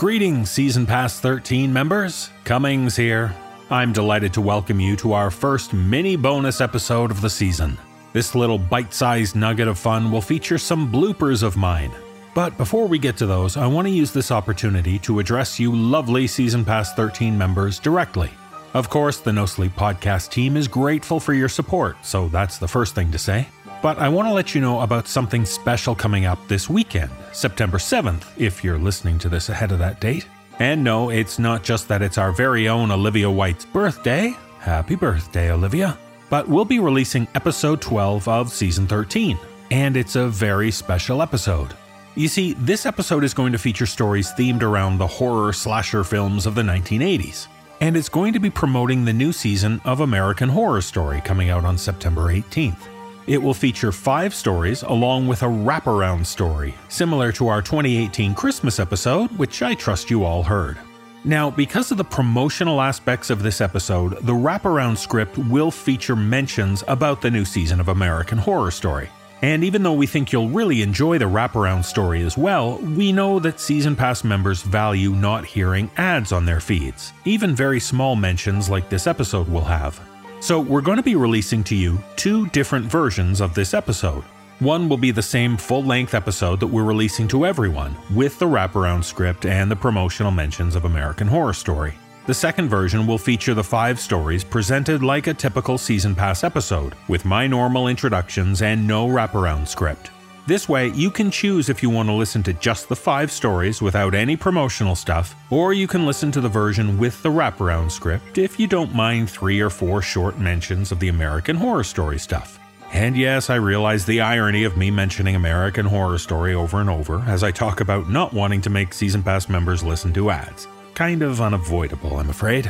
Greetings, Season Pass 13 members. Cummings here. I'm delighted to welcome you to our first mini bonus episode of the season. This little bite sized nugget of fun will feature some bloopers of mine. But before we get to those, I want to use this opportunity to address you lovely Season Pass 13 members directly. Of course, the No Sleep podcast team is grateful for your support, so that's the first thing to say. But I want to let you know about something special coming up this weekend, September 7th, if you're listening to this ahead of that date. And no, it's not just that it's our very own Olivia White's birthday. Happy birthday, Olivia. But we'll be releasing episode 12 of season 13, and it's a very special episode. You see, this episode is going to feature stories themed around the horror slasher films of the 1980s, and it's going to be promoting the new season of American Horror Story coming out on September 18th. It will feature five stories along with a wraparound story, similar to our 2018 Christmas episode, which I trust you all heard. Now, because of the promotional aspects of this episode, the wraparound script will feature mentions about the new season of American Horror Story. And even though we think you'll really enjoy the wraparound story as well, we know that Season Pass members value not hearing ads on their feeds, even very small mentions like this episode will have. So, we're going to be releasing to you two different versions of this episode. One will be the same full length episode that we're releasing to everyone, with the wraparound script and the promotional mentions of American Horror Story. The second version will feature the five stories presented like a typical Season Pass episode, with my normal introductions and no wraparound script. This way, you can choose if you want to listen to just the five stories without any promotional stuff, or you can listen to the version with the wraparound script if you don't mind three or four short mentions of the American Horror Story stuff. And yes, I realize the irony of me mentioning American Horror Story over and over as I talk about not wanting to make Season Pass members listen to ads. Kind of unavoidable, I'm afraid.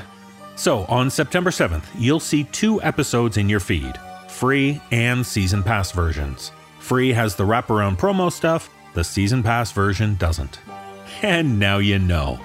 So, on September 7th, you'll see two episodes in your feed free and Season Pass versions. Free has the wraparound promo stuff, the Season Pass version doesn't. And now you know.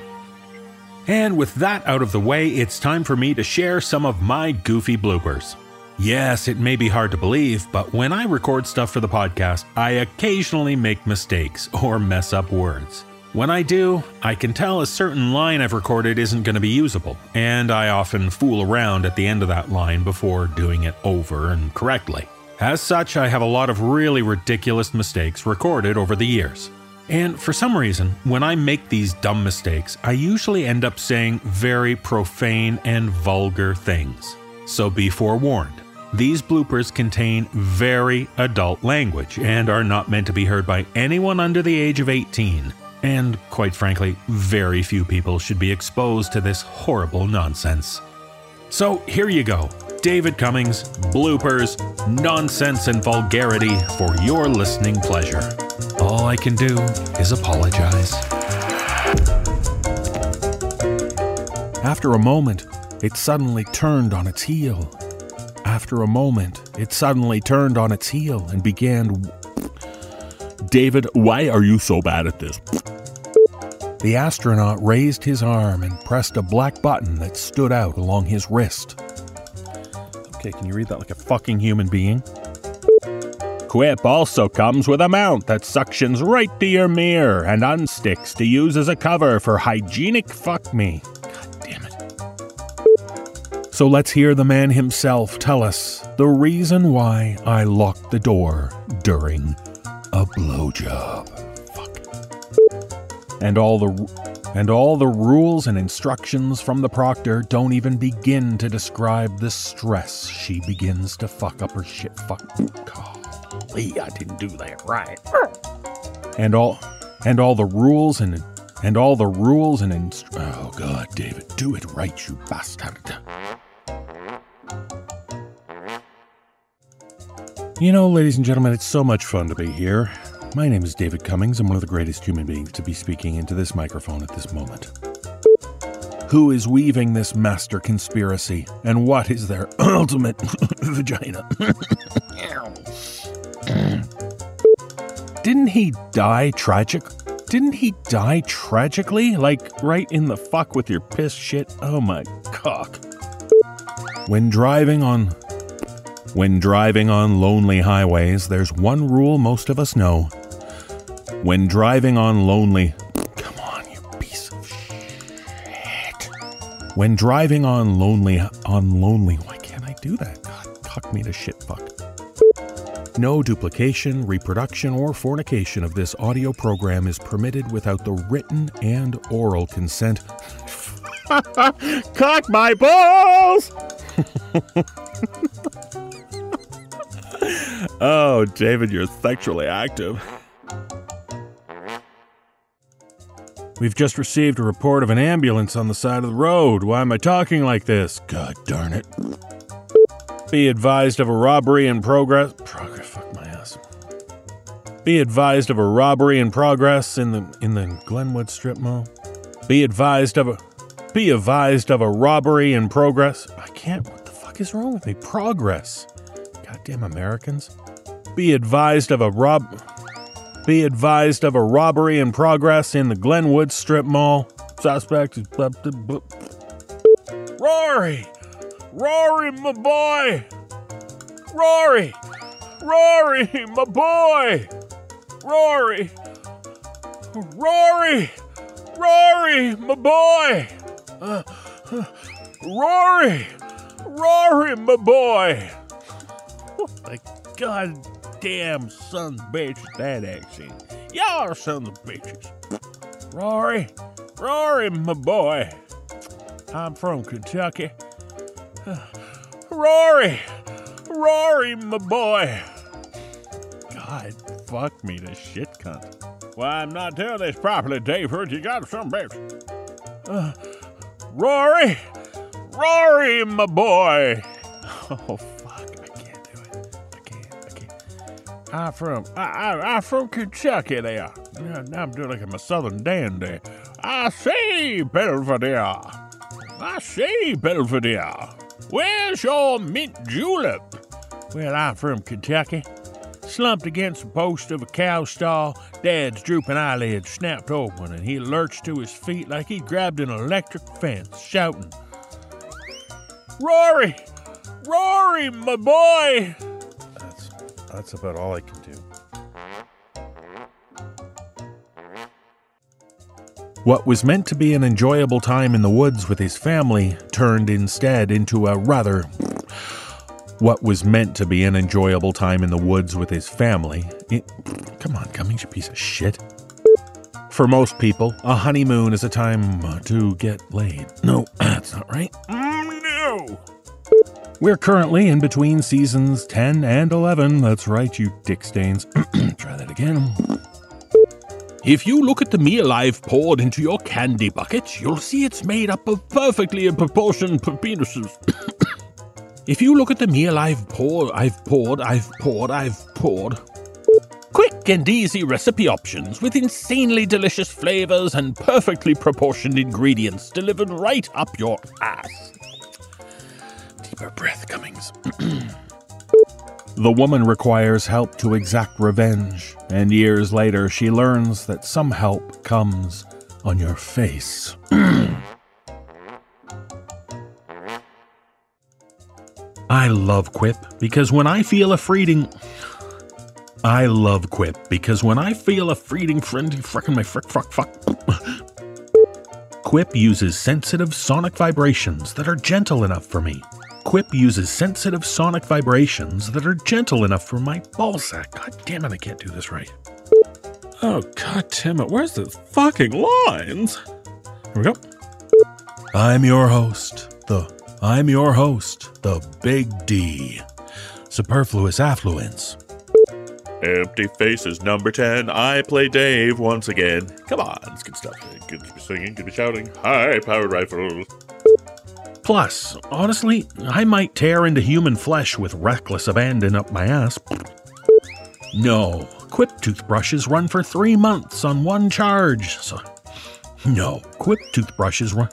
And with that out of the way, it's time for me to share some of my goofy bloopers. Yes, it may be hard to believe, but when I record stuff for the podcast, I occasionally make mistakes or mess up words. When I do, I can tell a certain line I've recorded isn't going to be usable, and I often fool around at the end of that line before doing it over and correctly. As such, I have a lot of really ridiculous mistakes recorded over the years. And for some reason, when I make these dumb mistakes, I usually end up saying very profane and vulgar things. So be forewarned. These bloopers contain very adult language and are not meant to be heard by anyone under the age of 18. And quite frankly, very few people should be exposed to this horrible nonsense. So here you go David Cummings, bloopers, nonsense, and vulgarity for your listening pleasure. All I can do is apologize. After a moment, it suddenly turned on its heel. After a moment, it suddenly turned on its heel and began. David, why are you so bad at this? The astronaut raised his arm and pressed a black button that stood out along his wrist. Okay, can you read that like a fucking human being? Quip also comes with a mount that suctions right to your mirror and unsticks to use as a cover for hygienic fuck me. God damn it. So let's hear the man himself tell us the reason why I locked the door during a blowjob. Fuck. And all the and all the rules and instructions from the proctor don't even begin to describe the stress she begins to fuck up her shit. Fuck. Golly, I didn't do that right. And all, and all the rules and and all the rules and inst- oh god, David, do it right, you bastard. You know, ladies and gentlemen, it's so much fun to be here. My name is David Cummings. I'm one of the greatest human beings to be speaking into this microphone at this moment. Who is weaving this master conspiracy, and what is their ultimate vagina? Didn't he die tragic? Didn't he die tragically? Like right in the fuck with your piss shit? Oh my cock. When driving on when driving on lonely highways, there's one rule most of us know when driving on lonely. Come on, you piece of shit. When driving on lonely, on lonely, why can't I do that? God, cuck me to shit fuck. No duplication, reproduction, or fornication of this audio program is permitted without the written and oral consent. Cock my balls! oh, David, you're sexually active. We've just received a report of an ambulance on the side of the road. Why am I talking like this? God darn it. Be advised of a robbery in progress. Progress, fuck my ass. Be advised of a robbery in progress in the in the Glenwood strip mall. Be advised of a be advised of a robbery in progress. I can't. What the fuck is wrong with me? Progress. Goddamn Americans. Be advised of a rob. Be advised of a robbery in progress in the Glenwood strip mall. Suspect is. Rory! Rory, my boy! Rory! Rory, my boy! Rory! Rory! Rory, my boy! Uh, Rory! Rory, my boy! Oh my goddamn son bitch that accent. Y'all are sons of bitches. Rory! Rory, my boy! I'm from Kentucky. Rory! Rory, my boy! God, fuck me, this shit cunt. Why, I'm not doing this properly, David. You got some bitch. Uh, Rory! Rory, my boy! Oh, I'm from, I, I, I'm from Kentucky there. Now I'm doing like I'm a southern dandy. I say, Belvedere. I say, Belvedere. Where's your mint julep? Well, I'm from Kentucky. Slumped against the post of a cow stall, Dad's drooping eyelids snapped open, and he lurched to his feet like he'd grabbed an electric fence, shouting, Rory! Rory, my boy! That's, about all I can do. What was meant to be an enjoyable time in the woods with his family turned instead into a rather. What was meant to be an enjoyable time in the woods with his family. It, come on, Cummings, you piece of shit. For most people, a honeymoon is a time to get laid. No, that's not right. Mm, no! We're currently in between seasons 10 and 11. That's right, you dick stains. Try that again. If you look at the meal I've poured into your candy bucket, you'll see it's made up of perfectly proportioned penises. if you look at the meal I've poured, I've poured, I've poured, I've poured. Quick and easy recipe options with insanely delicious flavors and perfectly proportioned ingredients delivered right up your ass. Deeper breath, Cummings. The woman requires help to exact revenge, and years later she learns that some help comes on your face. I love Quip because when I feel a freeing. I love Quip because when I feel a freeing friendly frickin' my frick fuck fuck. Quip uses sensitive sonic vibrations that are gentle enough for me Quip uses sensitive sonic vibrations that are gentle enough for my ballsack. Ah, god damn it, I can't do this right. Oh, god damn it, where's the fucking lines? Here we go. I'm your host, the I'm your host, the Big D. Superfluous affluence. Empty faces, number 10. I play Dave once again. Come on, it's good stuff. Good to be singing, good to be shouting. High powered rifles. Plus, honestly, I might tear into human flesh with reckless abandon up my ass. No, Quip toothbrushes run for three months on one charge, so. No, Quip toothbrushes run.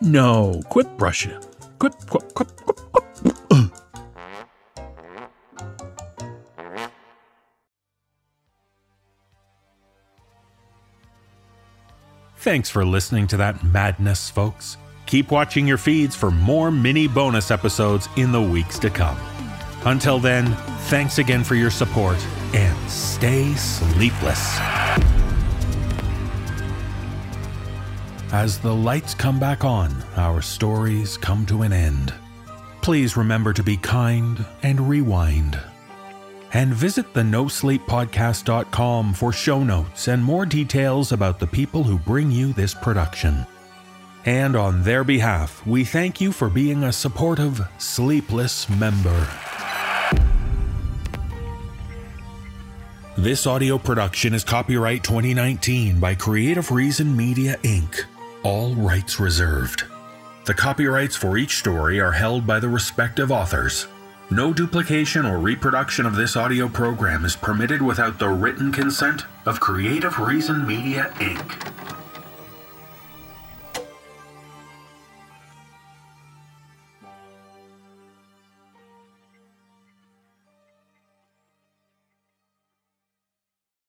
No, Quip brushes. Quip, quip, quip, quip, quip. Thanks for listening to that madness, folks. Keep watching your feeds for more mini bonus episodes in the weeks to come. Until then, thanks again for your support and stay sleepless. as the lights come back on, our stories come to an end. Please remember to be kind and rewind. And visit the nosleeppodcast.com for show notes and more details about the people who bring you this production. And on their behalf, we thank you for being a supportive, sleepless member. This audio production is copyright 2019 by Creative Reason Media Inc., all rights reserved. The copyrights for each story are held by the respective authors. No duplication or reproduction of this audio program is permitted without the written consent of Creative Reason Media Inc.